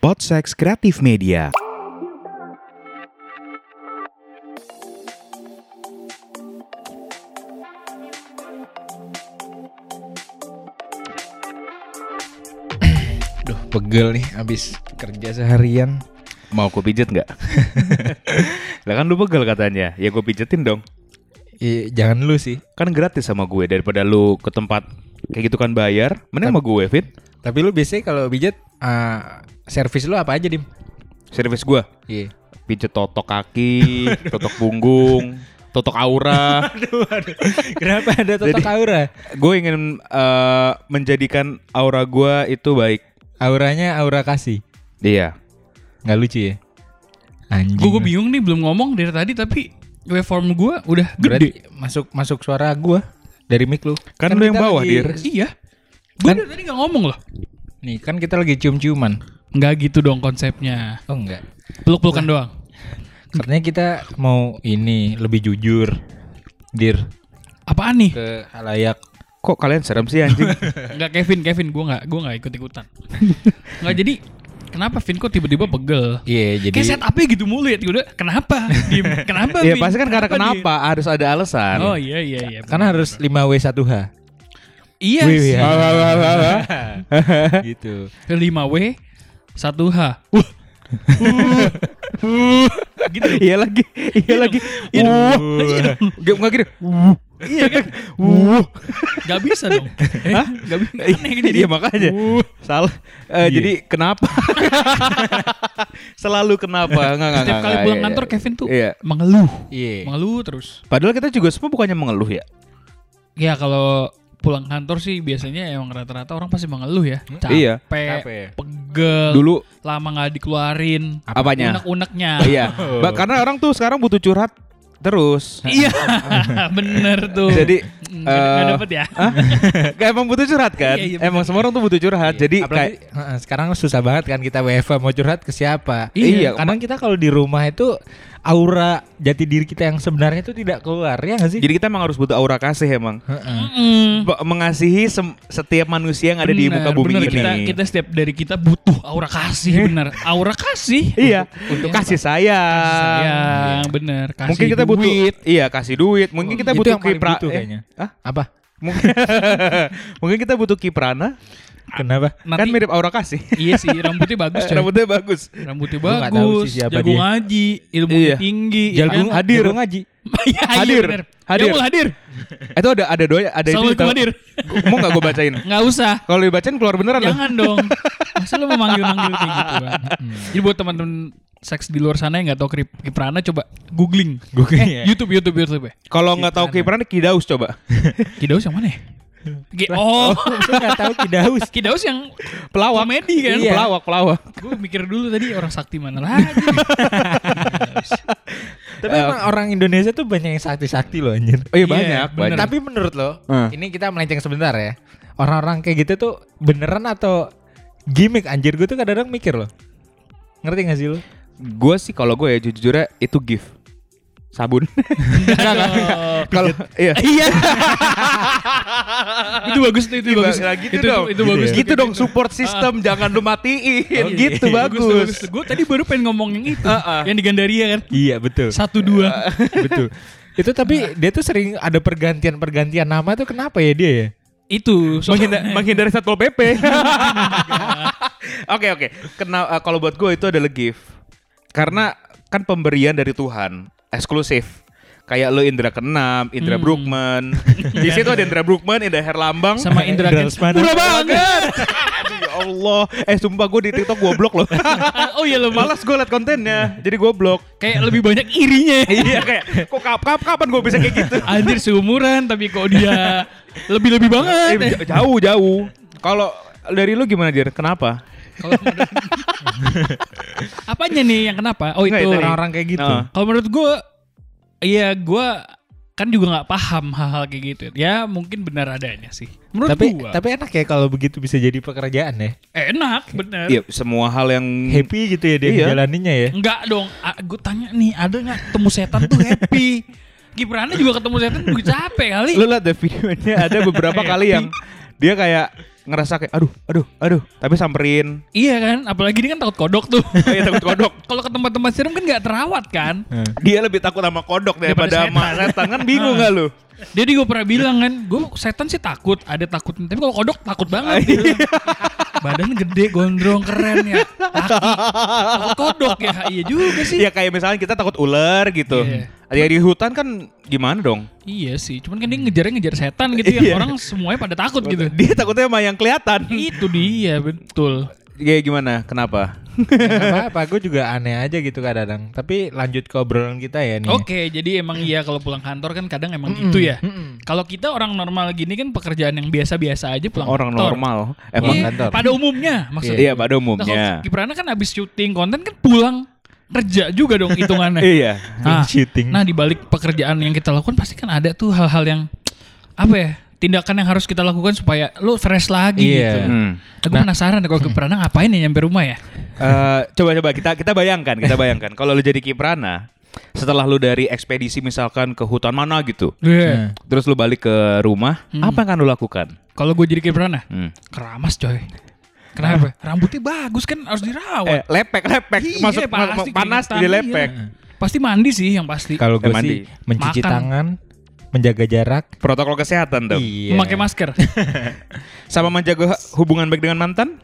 Podsex Kreatif Media. Duh, pegel nih abis kerja seharian. Mau gue pijet nggak? lah kan lu pegel katanya. Ya gue pijetin dong. Ih, jangan lu sih. Kan gratis sama gue daripada lu ke tempat kayak gitu kan bayar. Mending sama gue, Fit. Tapi lu biasanya kalau pijat uh, servis lu apa aja, Dim? Servis gue. Iya. Pijet totok kaki, totok punggung, totok aura. aduh, aduh. Kenapa ada totok Jadi- aura? gue ingin eh, menjadikan aura gue itu baik. Auranya aura kasih. Iya. Nggak lucu ya? Anjing. Gue bingung nih belum ngomong dari tadi tapi waveform gue udah Berarti gede. masuk masuk suara gua dari mic lu. Kan lu yang bawah, lagi- Dir. Iya. Gue Kan- tadi nggak ngomong loh. Nih, kan kita lagi cium-ciuman. Nggak gitu dong konsepnya. Oh enggak. Peluk-pelukan doang. Katanya kita mau ini lebih jujur. Dir Apaan nih? ke halayak. Kok kalian serem sih anjing? Nggak Kevin, Kevin gue nggak, gue nggak ikut ikutan. Nggak jadi. Kenapa Vin kok tiba-tiba pegel? Iya, jadi Kayak setupnya gitu mulu ya. Udah, kenapa? Kenapa? Iya pasti kan karena Dim? kenapa harus ada alasan. Oh iya iya iya. karena harus 5W1H. Iya Wih, sih. wah. gitu. 5W 1H. Wah. gitu. Iya lagi, iya lagi. Iya dong. Wuh. Iya dong. Gak nggak gini. Iya kan? Wuh. Gak bisa dong. Hah? Gak bisa. Aneh jadi. Iya makanya. Salah. Eh, Iya. Jadi kenapa? Selalu kenapa? Nggak, nggak, Setiap kali pulang iya, kantor iya. Kevin tuh Iya. mengeluh. Iya. Mengeluh terus. Padahal kita juga semua bukannya mengeluh ya. Ya kalau pulang kantor sih biasanya emang rata-rata orang pasti mengeluh ya. Capek, Iya. Capek. pegel, Dulu lama nggak dikeluarin, apanya? unek-uneknya. Iya. Ba- karena orang tuh sekarang butuh curhat terus. Iya, bener tuh. Jadi nggak nggak eh, dapet ya. Emang butuh curhat kan? Iya, iya, emang semua orang tuh butuh curhat. Jadi Apalagi kayak heeh, sekarang susah banget kan kita WFA mau curhat ke siapa. Iya, Kadang kita kalau di rumah itu aura jati diri kita yang sebenarnya itu tidak keluar ya nggak sih? jadi kita emang harus butuh aura kasih emang. Heeh. Mm. Mengasihi setiap manusia yang ada di Bener, muka bumi bener. ini. Kita, kita setiap dari kita butuh aura kasih bener. Aura kasih. Iya, untuk kasih sayang. Sayang, bener. Kasih Mungkin kita butuh duit. iya kasih duit. Mungkin kita Itu butuh yang paling kipra butuh eh, kayaknya. Hah? Apa? Mungkin Mungkin kita butuh kiprana. Kenapa? Nanti, Kan mirip aura kasih. Iya sih, rambutnya bagus coy. Rambutnya bagus. Rambutnya bagus, sih siapa jago dia. ngaji, ilmunya Iya. tinggi. ya Jagung kan? hadir. jagung ngaji. Iya, iya, Hadir. bener. Hadir. Jagung hadir. Itu ada ada doa ada itu. Assalamualaikum tau- hadir. Mau nggak gue bacain? Nggak usah. Kalau dibacain keluar beneran loh. Jangan dong. Masa lu mau manggil-manggil kayak gitu kan? Hmm. Jadi buat teman-teman seks di luar sana yang nggak tahu Kiprana coba googling. Googling, Eh, ya. YouTube YouTube YouTube ya. Kalau nggak tahu kiprana kidaus coba. Kidaus yang mana ya? Oh, Lu nggak tahu kidaus. Kidaus yang Pelawak. komedi kan? Iya. Pelawak, pelawak. Gue mikir dulu tadi orang sakti mana lagi. Tapi emang orang Indonesia tuh banyak yang sakti-sakti loh anjir. Oh iya Iya, banyak, bener. banyak. Tapi menurut lo, Hmm. ini kita melenceng sebentar ya. Orang-orang kayak gitu tuh beneran atau gimmick anjir gue tuh kadang-kadang mikir loh. Ngerti gak sih lo? Gue sih kalau gue ya jujurnya itu gift sabun. Enggak. Kalau iya. Iya. Itu bagus tuh, itu bagus. Nah, gitu itu, dong. itu, bagus. Gitu dong support system jangan lu matiin. Oh, gitu iya. bagus. Gue tadi baru pengen ngomong yang itu, Ah, ah. yang di Gandaria kan. Iya betul. Satu dua. betul. Itu tapi dia tuh sering ada pergantian-pergantian nama tuh kenapa ya dia ya? itu Menghindar- menghindari satpol pp. Oke oke. Kena eh, kalau buat gue itu adalah gift. Karena kan pemberian dari Tuhan eksklusif. Kayak lo Indra Keenam, Indra Hmm. Brookman. Di situ ada Indra Brookman, Indra Herlambang. sama Indra. Lesmana. Murah banget. Aduh ya Allah. Eh sumpah gue di TikTok gue blok loh. oh iya lo Malas gue liat kontennya. Jadi gue blok. kayak lebih banyak irinya. iya kayak kok kap kap kapan gue bisa kayak gitu. Anjir seumuran tapi kok dia lebih-lebih Eh, banget. j- jauh jauh. Kalau dari lu gimana Jer? Kenapa? Kalau menurut- Apanya nih yang kenapa? Oh itu. ya. Orang-orang kayak gitu. Nah. Kalau menurut gue, iya gue kan juga nggak paham hal-hal kayak gitu. Ya mungkin benar adanya sih. Menurut tapi gue tapi enak ya kalau begitu bisa jadi pekerjaan ya. enak, bener. Iya, semua hal yang Happy gitu ya dia Iya. jalaninya ya. Enggak dong. gue tanya nih, ada nggak ketemu setan tuh happy? Kiprana juga ketemu setan juga capek kali. Lu liat deh videonya ada beberapa kali yang dia kayak ngerasa kayak aduh, aduh, aduh, tapi samperin. Iya kan, apalagi dia kan takut kodok tuh. Kayak takut kodok. Kalau ke tempat-tempat serem kan nggak terawat kan. Dia lebih takut sama kodok daripada Daripada sama setan. kan bingung gak lu? Jadi gue pernah bilang kan, gue setan sih takut, ada takutnya. Tapi kalau kodok takut banget. Badan gede, gondrong, keren ya. Laki, takut kodok ya. Iya juga sih. Ya kayak misalnya kita takut ular gitu. Iya. Ya di hutan kan gimana dong? Iya sih, cuman kan dia ngejarnya ngejar setan gitu ya. Iya. Orang semuanya pada takut gitu. Dia takutnya sama yang kelihatan. Itu dia, betul. Ya gimana? Kenapa? Ya, apa gue juga aneh aja gitu kadang. Tapi lanjut ke obrolan kita ya nih. Oke, jadi emang iya kalau pulang kantor kan kadang emang gitu ya. Kalau kita orang normal gini kan pekerjaan yang biasa-biasa aja pulang Orang kantor. normal. Emang kantor. pada umumnya maksudnya. Iya pada Nah, umumnya. kalau Kiprana kan abis syuting konten kan pulang kerja juga dong hitungannya. Iya. Nah, Shooting. nah di balik pekerjaan yang kita lakukan pasti kan ada tuh hal-hal yang apa ya? Tindakan yang harus kita lakukan supaya lu fresh lagi Iya. gitu. Hmm. Aku penasaran deh kalau Kiprana ngapain ya nyampe rumah ya? Eh, coba-coba kita kita bayangkan, kita bayangkan kalau lu jadi kiprana setelah lu dari ekspedisi misalkan ke hutan mana gitu. Iya. Terus lu balik ke rumah, apa yang akan lu lakukan? Kalau gue jadi Kiprana, Hmm. keramas coy. Kenapa? Rambutnya bagus kan harus dirawat. Eh, lepek, lepek. Iya, Masuk pasti panas jadi iya. lepek. Pasti mandi sih yang pasti. Kalau gue Eh, mandi. sih mencuci Makan. tangan, menjaga jarak. Protokol kesehatan tuh. Iya. Memakai masker. Sama menjaga hubungan baik dengan mantan?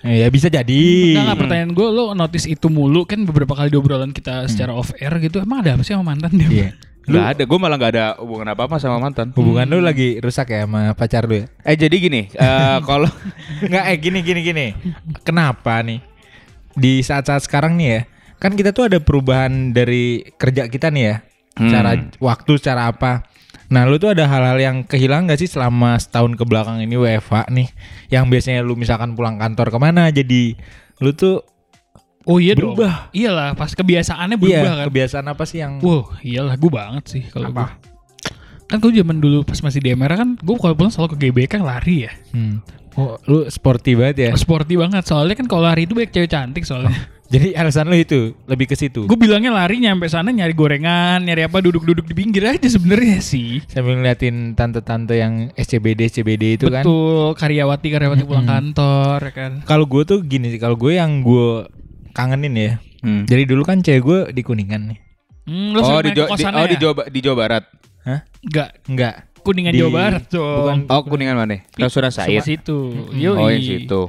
Eh, ya bisa jadi. Enggak, enggak pertanyaan gue lo notice itu mulu kan beberapa kali di obrolan kita secara off air gitu. Emang ada apa sih sama mantan dia? Iya. Gak ada, gue malah gak ada hubungan apa-apa sama mantan. Hubungan lu lagi rusak ya sama pacar lu ya? Eh jadi gini, eh, kalau Enggak, eh gini gini gini. Kenapa nih? Di saat-saat sekarang nih ya, kan kita tuh ada perubahan dari kerja kita nih ya. Hmm. Cara waktu, cara apa. Nah, lu tuh ada hal-hal yang kehilangan gak sih selama setahun ke belakang ini WFH nih? Yang biasanya lu misalkan pulang kantor ke mana, jadi lu tuh Oh iya dong. Berubah. Iyalah, pas kebiasaannya berubah iya kan. kebiasaan apa sih yang Wow, iyalah gue banget sih kalau Apa? gue. Kan gue zaman dulu pas masih di MR kan, gue kalau pulang selalu ke GBK lari ya. Hmm. Oh, lu sporty banget ya. Sporty banget soalnya kan kalau lari itu banyak cewek cantik soalnya. Jadi alasan lu itu lebih ke situ. gue bilangnya lari nyampe sana nyari gorengan, nyari apa duduk-duduk di pinggir aja sebenarnya sih. Sambil ngeliatin tante-tante yang SCBD SCBD itu kan. Betul, karyawati karyawati pulang kantor ya kan. Kalau gue tuh gini sih, kalau gue yang gue kangenin ya. Hmm. Jadi dulu kan cewek gue di Kuningan nih. Hmm, lo oh di, Jo- di- oh di ya? Jawa di Jawa Barat. Hah? Enggak, Enggak. Kuningan Di- Jawa Barat dong. bukan. Oh kuningan mana? Rasura Said. situ. Hmm. Oh yang situ.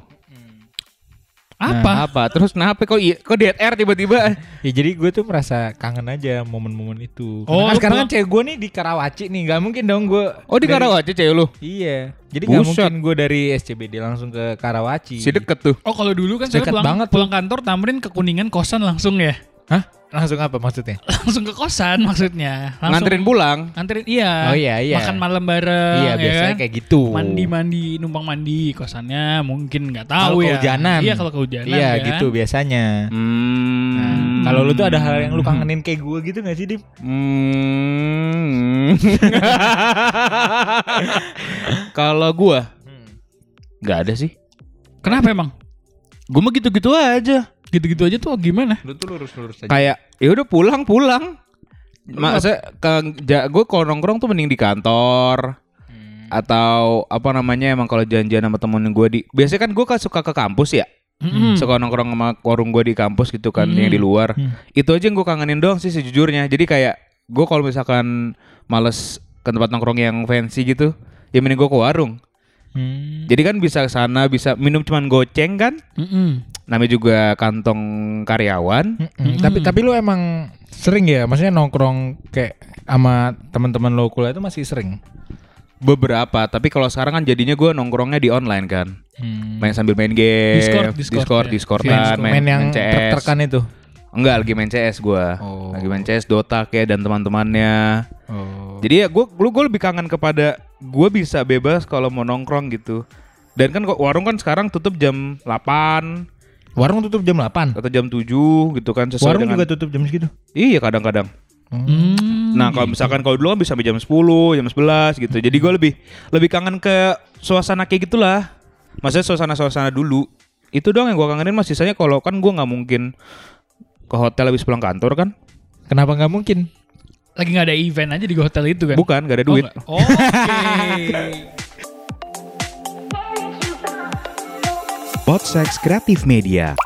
Apa? Apa? Terus kenapa kok i- kok DTR tiba-tiba? Ya jadi gue tuh merasa kangen aja momen-momen itu. Oh, kan sekarang kan cewek gue nih di Karawaci nih, nggak mungkin dong gue. Oh di dari- Karawaci cewek lu. Iya. Jadi nggak mungkin gue dari SCBD langsung ke Karawaci. Si deket tuh. Oh kalau dulu kan saya pulang, banget pulang kantor tamrin ke Kuningan kosan langsung ya. Hah? Langsung apa maksudnya? langsung ke kosan maksudnya. Langsung Nganterin pulang. Nganterin iya. Oh, iya, iya. Makan malam bareng. iya ya biasanya kan? kayak gitu. mandi-mandi numpang mandi kosannya mungkin nggak Kalau tahu ya. kehujanan. Iya kalau kehujanan. Iya kan? gitu biasanya. Hmm. Nah, kalau lu tuh ada hal yang lu kangenin kayak gue gitu gak sih, Dim? Hmm. Kalau gua nggak ada sih. Kenapa emang? Gua mah gitu-gitu aja. Gitu-gitu aja tuh gimana? Lu tuh lurus-lurus aja. Kayak ya udah pulang pulang. Masa ke ja, gue kalau nongkrong tuh mending di kantor atau apa namanya emang kalau janjian sama temen gue di biasanya kan gue kan suka ke kampus ya Mm-mm. suka nongkrong sama warung gue di kampus gitu kan yang di luar Hmm. itu aja yang gue kangenin doang sih sejujurnya jadi kayak gue kalau misalkan males ke tempat nongkrong yang fancy gitu ya mending gue ke warung Hmm. jadi kan bisa ke sana bisa minum cuman goceng kan Mm-mm. namanya juga kantong karyawan Mm-mm. Tapi tapi lu emang sering ya, maksudnya nongkrong kayak sama teman-teman lo kuliah itu masih sering. beberapa tapi kalau sekarang kan jadinya gue nongkrongnya di online kan Hmm. main sambil main game Discord, Discord Discord, Discord, ya. kan main, main, yang main CS tertekan itu. enggak lagi main CS gue Oh. lagi main CS Dota kayak dan teman-temannya Oh. Jadi ya gue gue lebih kangen kepada gue bisa bebas kalau mau nongkrong gitu. Dan kan kok warung kan sekarang tutup jam 8 Warung tutup jam 8. atau jam 7 gitu kan sesuai Warung dengan juga tutup jam segitu. Iya kadang-kadang. Hmm, Nah, kalau misalkan kalau dulu kan bisa sampai jam 10, jam 11 gitu. Jadi gue lebih lebih kangen ke suasana kayak gitulah. Maksudnya suasana-suasana dulu. Itu doang yang gue kangenin mas sisanya kalau kan gue nggak mungkin ke hotel habis pulang kantor kan. Kenapa nggak mungkin? lagi nggak ada event aja di hotel itu kan? Bukan, nggak ada duit. Oh, Oke. Okay. Podsex Kreatif Media.